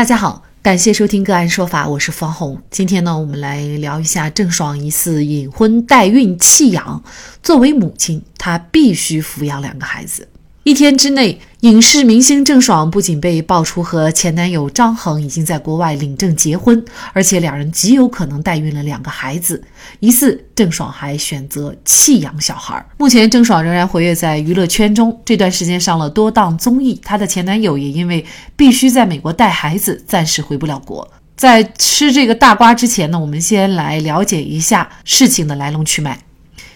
大家好，感谢收听个案说法，我是方红。今天呢，我们来聊一下郑爽疑似隐婚代孕弃养。作为母亲，她必须抚养两个孩子。一天之内，影视明星郑爽不仅被爆出和前男友张恒已经在国外领证结婚，而且两人极有可能代孕了两个孩子。疑似郑爽还选择弃养小孩。目前，郑爽仍然活跃在娱乐圈中，这段时间上了多档综艺。她的前男友也因为必须在美国带孩子，暂时回不了国。在吃这个大瓜之前呢，我们先来了解一下事情的来龙去脉。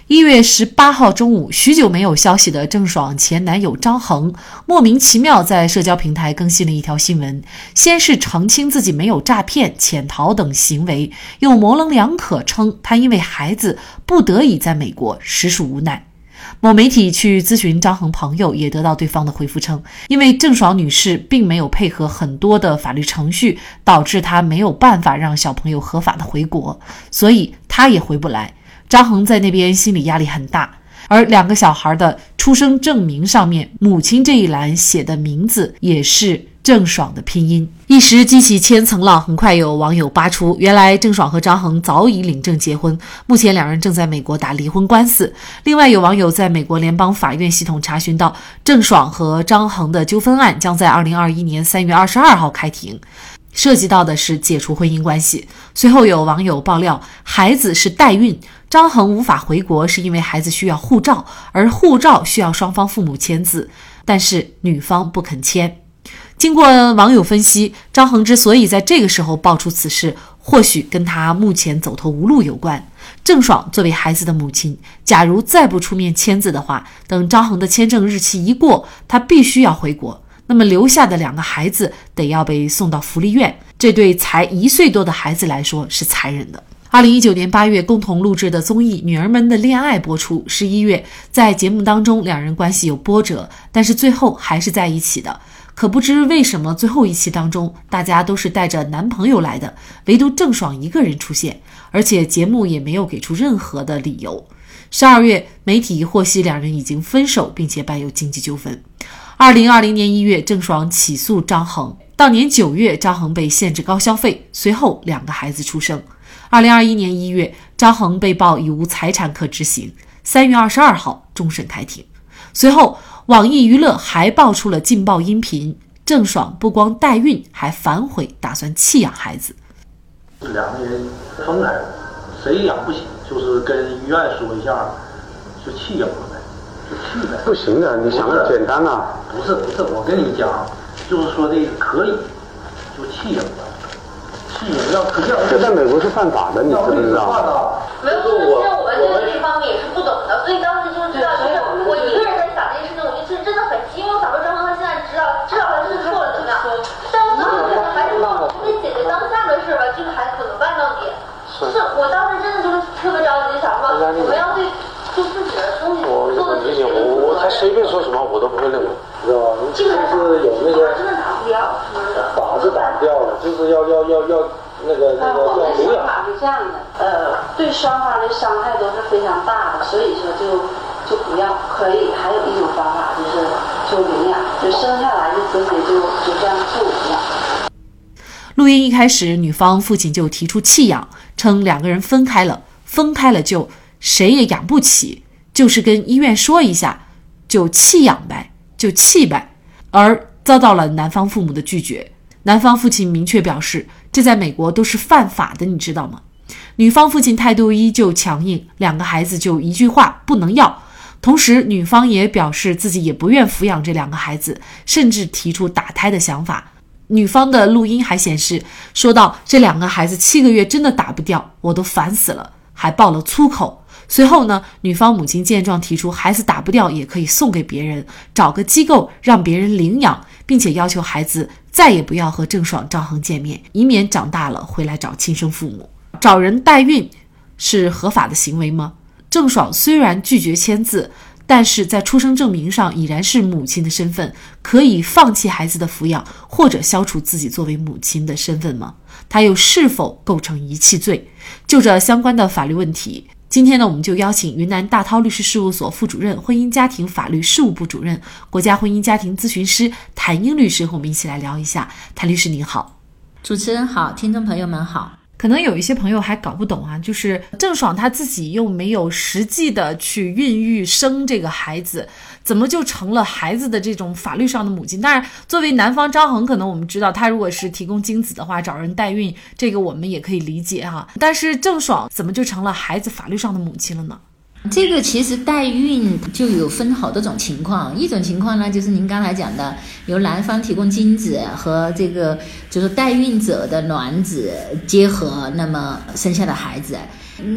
一月十八号中午，许久没有消息的郑爽前男友张恒莫名其妙在社交平台更新了一条新闻，先是澄清自己没有诈骗、潜逃等行为，又模棱两可称他因为孩子不得已在美国，实属无奈。某媒体去咨询张恒朋友，也得到对方的回复称，因为郑爽女士并没有配合很多的法律程序，导致她没有办法让小朋友合法的回国，所以她也回不来。张恒在那边心理压力很大，而两个小孩的出生证明上面，母亲这一栏写的名字也是郑爽的拼音，一时激起千层浪。很快有网友扒出，原来郑爽和张恒早已领证结婚，目前两人正在美国打离婚官司。另外有网友在美国联邦法院系统查询到，郑爽和张恒的纠纷案将在二零二一年三月二十二号开庭。涉及到的是解除婚姻关系。随后有网友爆料，孩子是代孕，张恒无法回国是因为孩子需要护照，而护照需要双方父母签字，但是女方不肯签。经过网友分析，张恒之所以在这个时候爆出此事，或许跟他目前走投无路有关。郑爽作为孩子的母亲，假如再不出面签字的话，等张恒的签证日期一过，他必须要回国。那么留下的两个孩子得要被送到福利院，这对才一岁多的孩子来说是残忍的。二零一九年八月，共同录制的综艺《女儿们的恋爱》播出。十一月，在节目当中，两人关系有波折，但是最后还是在一起的。可不知为什么，最后一期当中，大家都是带着男朋友来的，唯独郑爽一个人出现，而且节目也没有给出任何的理由。十二月，媒体获悉两人已经分手，并且伴有经济纠纷。二零二零年一月，郑爽起诉张恒。到年九月，张恒被限制高消费，随后两个孩子出生。二零二一年一月，张恒被曝已无财产可执行。三月二十二号，终审开庭。随后，网易娱乐还爆出了劲爆音频：郑爽不光代孕，还反悔打算弃养孩子。两个人分开，谁养不起，就是跟医院说一下，就弃养了。不行的，你想的简单啊。不是不是，我跟你讲，就是说的可以，就弃养了，弃养要可要。这在美国是犯法的，你知不知道？没有，就是我们对这方面也是不懂的，所以当时就知道，就是我一个人在想这件事情，我就是真的很急，因为我想说张他现在知道知道他 是错了怎么样？但是所有事情还是说得解决当下的事吧，这个孩子怎么办到底？是我当时真的就是特别着急，想说我们要对。就自己的东西他随便说什么我都不会认为，知道吧？就是有那些真的打不掉，打是打不掉的，就是要要要要那个那个要领养。法是这样的，呃，对双方的伤害都是非常大的，所以说就就不要。可以还有一种方法就是就领养，就生下来就直接就就这样处养。录音一开始，女方父亲就提出弃养，称两个人分开了，分开了就。谁也养不起，就是跟医院说一下，就弃养呗，就弃呗，而遭到了男方父母的拒绝。男方父亲明确表示，这在美国都是犯法的，你知道吗？女方父亲态度依旧强硬，两个孩子就一句话不能要。同时，女方也表示自己也不愿抚养这两个孩子，甚至提出打胎的想法。女方的录音还显示，说到这两个孩子七个月真的打不掉，我都烦死了，还爆了粗口。随后呢，女方母亲见状提出，孩子打不掉也可以送给别人，找个机构让别人领养，并且要求孩子再也不要和郑爽、张恒见面，以免长大了回来找亲生父母。找人代孕是合法的行为吗？郑爽虽然拒绝签字，但是在出生证明上已然是母亲的身份，可以放弃孩子的抚养或者消除自己作为母亲的身份吗？她又是否构成遗弃罪？就这相关的法律问题。今天呢，我们就邀请云南大韬律师事务所副主任、婚姻家庭法律事务部主任、国家婚姻家庭咨询师谭英律师和我们一起来聊一下。谭律师您好，主持人好，听众朋友们好。可能有一些朋友还搞不懂啊，就是郑爽她自己又没有实际的去孕育生这个孩子，怎么就成了孩子的这种法律上的母亲？当然，作为男方张恒，可能我们知道他如果是提供精子的话，找人代孕，这个我们也可以理解哈。但是郑爽怎么就成了孩子法律上的母亲了呢？这个其实代孕就有分好多种情况，一种情况呢，就是您刚才讲的，由男方提供精子和这个就是代孕者的卵子结合，那么生下的孩子；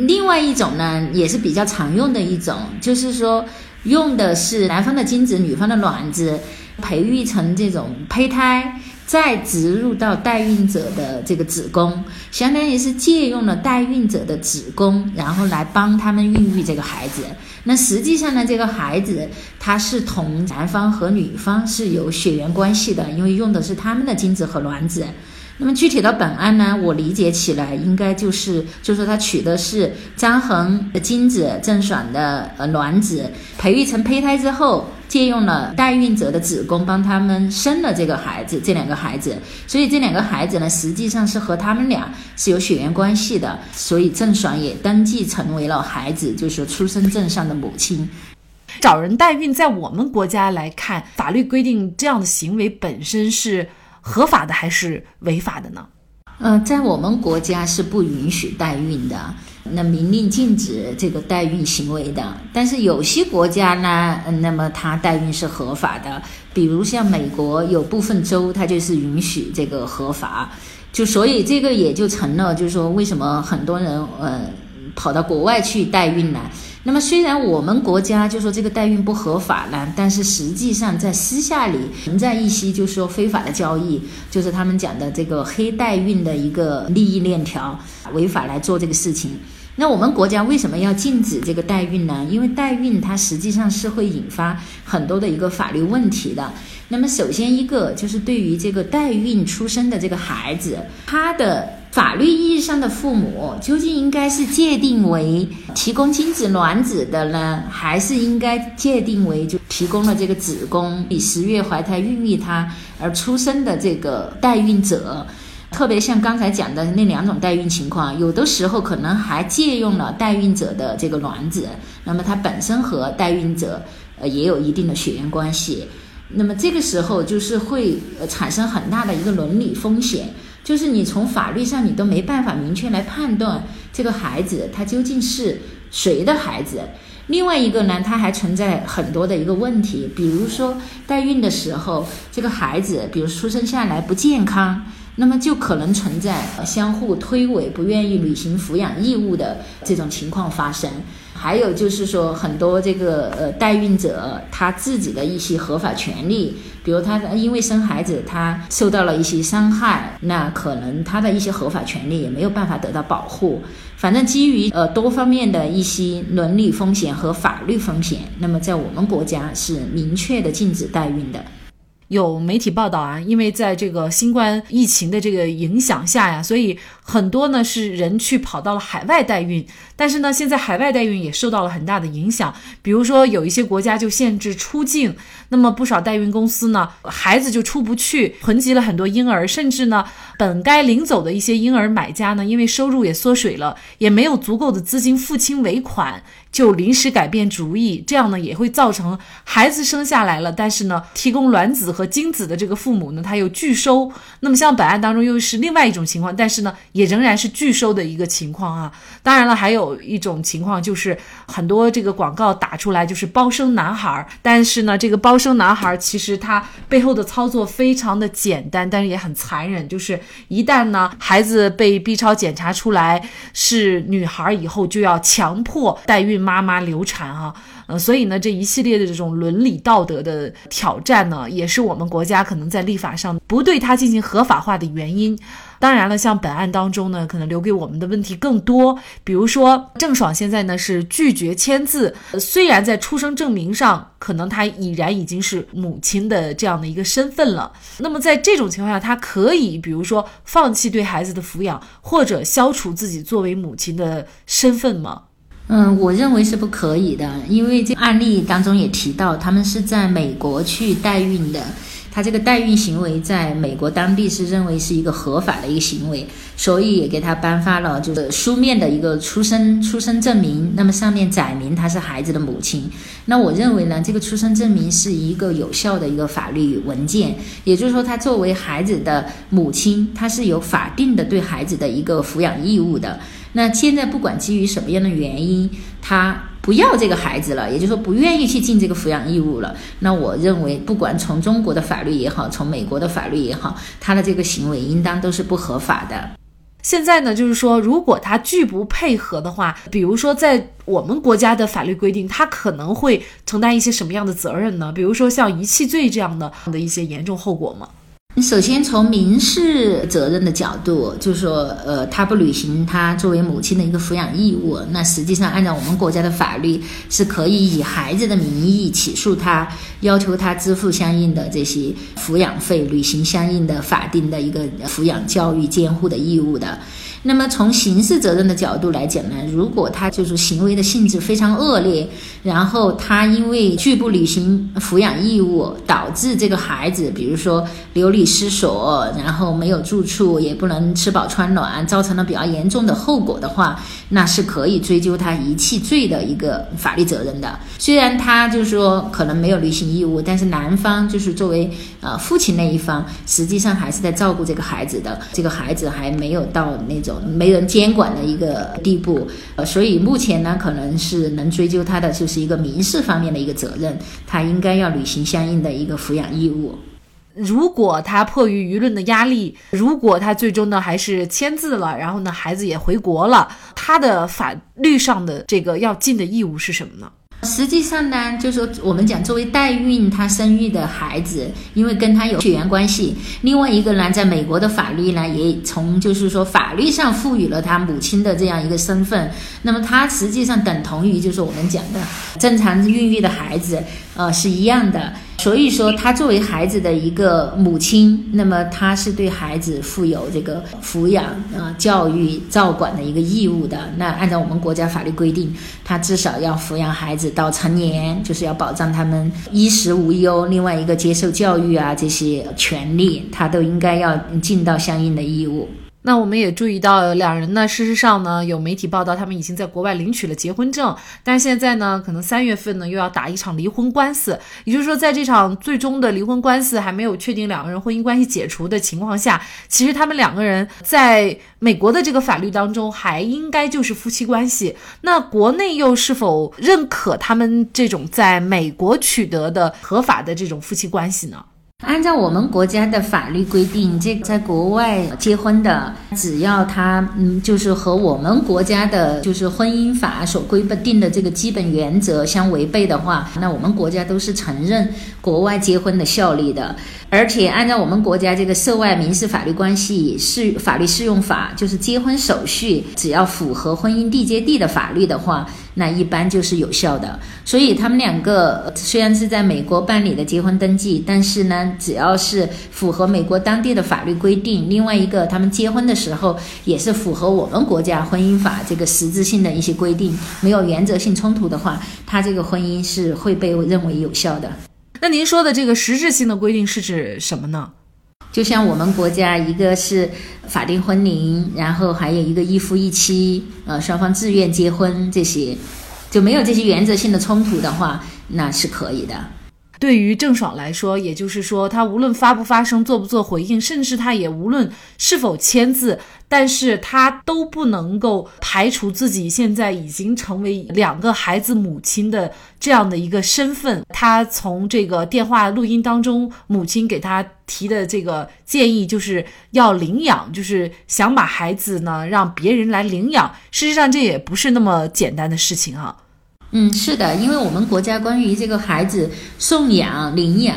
另外一种呢，也是比较常用的一种，就是说用的是男方的精子、女方的卵子，培育成这种胚胎。再植入到代孕者的这个子宫，相当于是借用了代孕者的子宫，然后来帮他们孕育这个孩子。那实际上呢，这个孩子他是同男方和女方是有血缘关系的，因为用的是他们的精子和卵子。那么具体到本案呢，我理解起来应该就是，就是说他取的是张恒的精子、郑爽的呃卵子，培育成胚胎之后。借用了代孕者的子宫帮他们生了这个孩子，这两个孩子，所以这两个孩子呢，实际上是和他们俩是有血缘关系的，所以郑爽也登记成为了孩子，就是出生证上的母亲。找人代孕，在我们国家来看，法律规定这样的行为本身是合法的还是违法的呢？呃，在我们国家是不允许代孕的。那明令禁止这个代孕行为的，但是有些国家呢，嗯那么它代孕是合法的，比如像美国有部分州，它就是允许这个合法，就所以这个也就成了，就是说为什么很多人呃跑到国外去代孕呢？那么虽然我们国家就说这个代孕不合法呢，但是实际上在私下里存在一些就是说非法的交易，就是他们讲的这个黑代孕的一个利益链条，违法来做这个事情。那我们国家为什么要禁止这个代孕呢？因为代孕它实际上是会引发很多的一个法律问题的。那么首先一个就是对于这个代孕出生的这个孩子，他的法律意义上的父母究竟应该是界定为提供精子卵子的呢，还是应该界定为就提供了这个子宫以十月怀胎孕育他而出生的这个代孕者？特别像刚才讲的那两种代孕情况，有的时候可能还借用了代孕者的这个卵子，那么它本身和代孕者呃也有一定的血缘关系，那么这个时候就是会产生很大的一个伦理风险，就是你从法律上你都没办法明确来判断这个孩子他究竟是谁的孩子。另外一个呢，它还存在很多的一个问题，比如说代孕的时候，这个孩子比如出生下来不健康。那么就可能存在相互推诿、不愿意履行抚养义务的这种情况发生。还有就是说，很多这个呃代孕者他自己的一些合法权利，比如他因为生孩子他受到了一些伤害，那可能他的一些合法权利也没有办法得到保护。反正基于呃多方面的一些伦理风险和法律风险，那么在我们国家是明确的禁止代孕的。有媒体报道啊，因为在这个新冠疫情的这个影响下呀，所以很多呢是人去跑到了海外代孕，但是呢，现在海外代孕也受到了很大的影响。比如说，有一些国家就限制出境，那么不少代孕公司呢，孩子就出不去，囤积了很多婴儿，甚至呢，本该领走的一些婴儿买家呢，因为收入也缩水了，也没有足够的资金付清尾款。就临时改变主意，这样呢也会造成孩子生下来了，但是呢提供卵子和精子的这个父母呢他又拒收。那么像本案当中又是另外一种情况，但是呢也仍然是拒收的一个情况啊。当然了，还有一种情况就是很多这个广告打出来就是包生男孩儿，但是呢这个包生男孩儿其实他背后的操作非常的简单，但是也很残忍，就是一旦呢孩子被 B 超检查出来是女孩儿以后，就要强迫代孕。妈妈流产啊，嗯，所以呢，这一系列的这种伦理道德的挑战呢，也是我们国家可能在立法上不对它进行合法化的原因。当然了，像本案当中呢，可能留给我们的问题更多，比如说郑爽现在呢是拒绝签字，虽然在出生证明上可能她已然已经是母亲的这样的一个身份了，那么在这种情况下，她可以比如说放弃对孩子的抚养，或者消除自己作为母亲的身份吗？嗯，我认为是不可以的，因为这案例当中也提到，他们是在美国去代孕的。他这个代孕行为在美国当地是认为是一个合法的一个行为，所以也给他颁发了就是书面的一个出生出生证明。那么上面载明他是孩子的母亲。那我认为呢，这个出生证明是一个有效的一个法律文件，也就是说，他作为孩子的母亲，他是有法定的对孩子的一个抚养义务的。那现在不管基于什么样的原因，他不要这个孩子了，也就是说不愿意去尽这个抚养义务了。那我认为，不管从中国的法律也好，从美国的法律也好，他的这个行为应当都是不合法的。现在呢，就是说，如果他拒不配合的话，比如说在我们国家的法律规定，他可能会承担一些什么样的责任呢？比如说像遗弃罪这样的的一些严重后果吗？首先，从民事责任的角度，就是说，呃，他不履行他作为母亲的一个抚养义务，那实际上按照我们国家的法律，是可以以孩子的名义起诉他，要求他支付相应的这些抚养费，履行相应的法定的一个抚养、教育、监护的义务的。那么从刑事责任的角度来讲呢，如果他就是行为的性质非常恶劣，然后他因为拒不履行抚养义务，导致这个孩子，比如说流离失所，然后没有住处，也不能吃饱穿暖，造成了比较严重的后果的话，那是可以追究他遗弃罪的一个法律责任的。虽然他就是说可能没有履行义务，但是男方就是作为呃父亲那一方，实际上还是在照顾这个孩子的，这个孩子还没有到那种。没人监管的一个地步，呃，所以目前呢，可能是能追究他的就是一个民事方面的一个责任，他应该要履行相应的一个抚养义务。如果他迫于舆论的压力，如果他最终呢还是签字了，然后呢孩子也回国了，他的法律上的这个要尽的义务是什么呢？实际上呢，就是说我们讲作为代孕，她生育的孩子，因为跟她有血缘关系。另外一个呢，在美国的法律呢，也从就是说法律上赋予了她母亲的这样一个身份。那么她实际上等同于就是我们讲的正常孕育的孩子，呃，是一样的。所以说，她作为孩子的一个母亲，那么她是对孩子负有这个抚养、啊教育、照管的一个义务的。那按照我们国家法律规定，她至少要抚养孩子到成年，就是要保障他们衣食无忧。另外一个接受教育啊这些权利，她都应该要尽到相应的义务。那我们也注意到，两人呢，事实上呢，有媒体报道，他们已经在国外领取了结婚证，但是现在呢，可能三月份呢，又要打一场离婚官司。也就是说，在这场最终的离婚官司还没有确定两个人婚姻关系解除的情况下，其实他们两个人在美国的这个法律当中，还应该就是夫妻关系。那国内又是否认可他们这种在美国取得的合法的这种夫妻关系呢？按照我们国家的法律规定，这在国外结婚的，只要他嗯，就是和我们国家的，就是婚姻法所规定的这个基本原则相违背的话，那我们国家都是承认国外结婚的效力的。而且按照我们国家这个涉外民事法律关系适法律适用法，就是结婚手续只要符合婚姻缔结地的法律的话，那一般就是有效的。所以他们两个虽然是在美国办理的结婚登记，但是呢，只要是符合美国当地的法律规定，另外一个他们结婚的时候也是符合我们国家婚姻法这个实质性的一些规定，没有原则性冲突的话，他这个婚姻是会被认为有效的。那您说的这个实质性的规定是指什么呢？就像我们国家一个是法定婚龄，然后还有一个一夫一妻，呃，双方自愿结婚这些，就没有这些原则性的冲突的话，那是可以的。对于郑爽来说，也就是说，他无论发不发声、做不做回应，甚至他也无论是否签字，但是他都不能够排除自己现在已经成为两个孩子母亲的这样的一个身份。他从这个电话录音当中，母亲给他提的这个建议，就是要领养，就是想把孩子呢让别人来领养。事实上，这也不是那么简单的事情啊。嗯，是的，因为我们国家关于这个孩子送养、领养，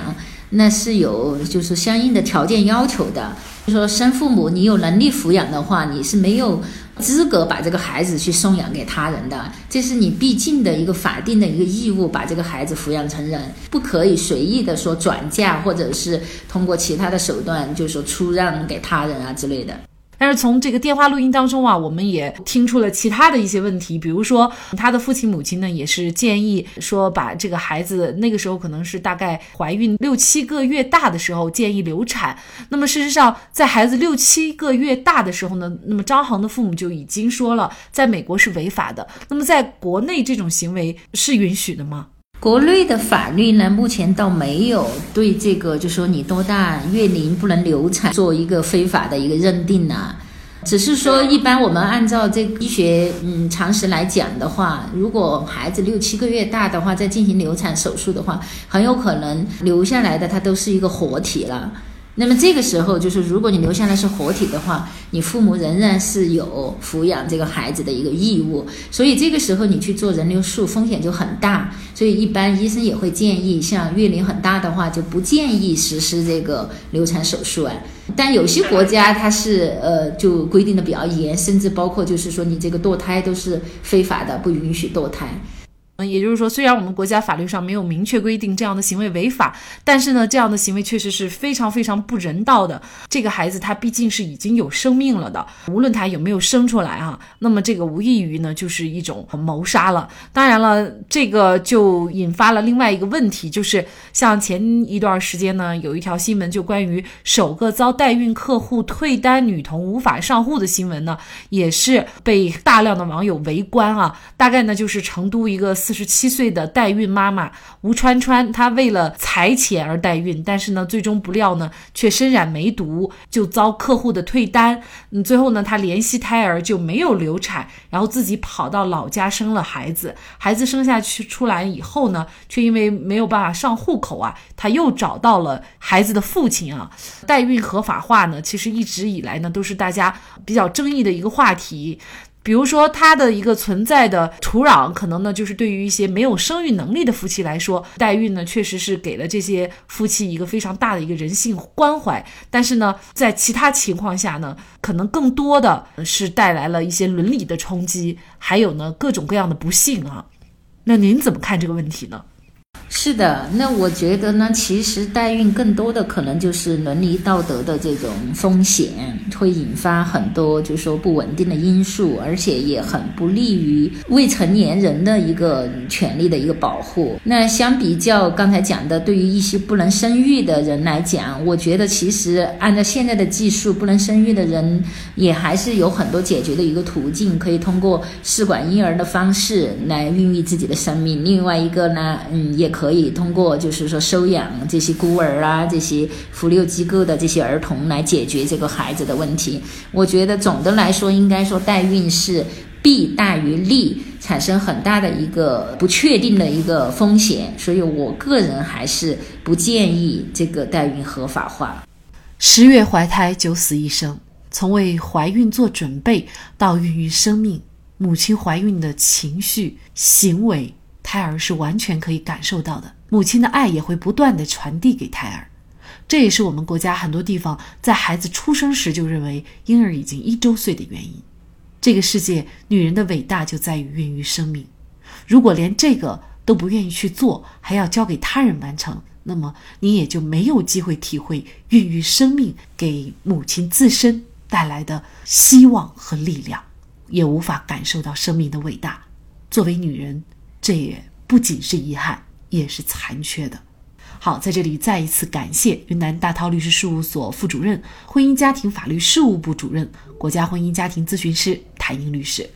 那是有就是相应的条件要求的。就说生父母你有能力抚养的话，你是没有资格把这个孩子去送养给他人的，这是你必尽的一个法定的一个义务，把这个孩子抚养成人，不可以随意的说转嫁，或者是通过其他的手段，就是说出让给他人啊之类的。但是从这个电话录音当中啊，我们也听出了其他的一些问题，比如说他的父亲母亲呢，也是建议说把这个孩子那个时候可能是大概怀孕六七个月大的时候建议流产。那么事实上，在孩子六七个月大的时候呢，那么张恒的父母就已经说了，在美国是违法的。那么在国内这种行为是允许的吗？国内的法律呢，目前倒没有对这个，就说你多大月龄不能流产做一个非法的一个认定呢。只是说，一般我们按照这医学嗯常识来讲的话，如果孩子六七个月大的话，再进行流产手术的话，很有可能留下来的它都是一个活体了。那么这个时候，就是如果你留下来是活体的话，你父母仍然是有抚养这个孩子的一个义务，所以这个时候你去做人流术风险就很大，所以一般医生也会建议，像月龄很大的话就不建议实施这个流产手术啊。但有些国家它是呃就规定的比较严，甚至包括就是说你这个堕胎都是非法的，不允许堕胎。也就是说，虽然我们国家法律上没有明确规定这样的行为违法，但是呢，这样的行为确实是非常非常不人道的。这个孩子他毕竟是已经有生命了的，无论他有没有生出来啊，那么这个无异于呢就是一种谋杀了。当然了，这个就引发了另外一个问题，就是像前一段时间呢，有一条新闻就关于首个遭代孕客户退单女童无法上户的新闻呢，也是被大量的网友围观啊。大概呢就是成都一个。四十七岁的代孕妈妈吴川川，她为了财钱而代孕，但是呢，最终不料呢，却身染梅毒，就遭客户的退单。嗯，最后呢，她怜惜胎儿就没有流产，然后自己跑到老家生了孩子。孩子生下去出来以后呢，却因为没有办法上户口啊，她又找到了孩子的父亲啊。代孕合法化呢，其实一直以来呢，都是大家比较争议的一个话题。比如说，它的一个存在的土壤，可能呢，就是对于一些没有生育能力的夫妻来说，代孕呢，确实是给了这些夫妻一个非常大的一个人性关怀。但是呢，在其他情况下呢，可能更多的是带来了一些伦理的冲击，还有呢，各种各样的不幸啊。那您怎么看这个问题呢？是的，那我觉得呢，其实代孕更多的可能就是伦理道德的这种风险，会引发很多就是说不稳定的因素，而且也很不利于未成年人的一个权利的一个保护。那相比较刚才讲的，对于一些不能生育的人来讲，我觉得其实按照现在的技术，不能生育的人也还是有很多解决的一个途径，可以通过试管婴儿的方式来孕育自己的生命。另外一个呢，嗯，也可。可以通过就是说收养这些孤儿啊，这些福利机构的这些儿童来解决这个孩子的问题。我觉得总的来说，应该说代孕是弊大于利，产生很大的一个不确定的一个风险。所以我个人还是不建议这个代孕合法化。十月怀胎，九死一生，从为怀孕做准备到孕育生命，母亲怀孕的情绪、行为。胎儿是完全可以感受到的，母亲的爱也会不断的传递给胎儿，这也是我们国家很多地方在孩子出生时就认为婴儿已经一周岁的原因。这个世界，女人的伟大就在于孕育生命。如果连这个都不愿意去做，还要交给他人完成，那么你也就没有机会体会孕育生命给母亲自身带来的希望和力量，也无法感受到生命的伟大。作为女人。这也不仅是遗憾，也是残缺的。好，在这里再一次感谢云南大韬律师事务所副主任、婚姻家庭法律事务部主任、国家婚姻家庭咨询师谭英律师。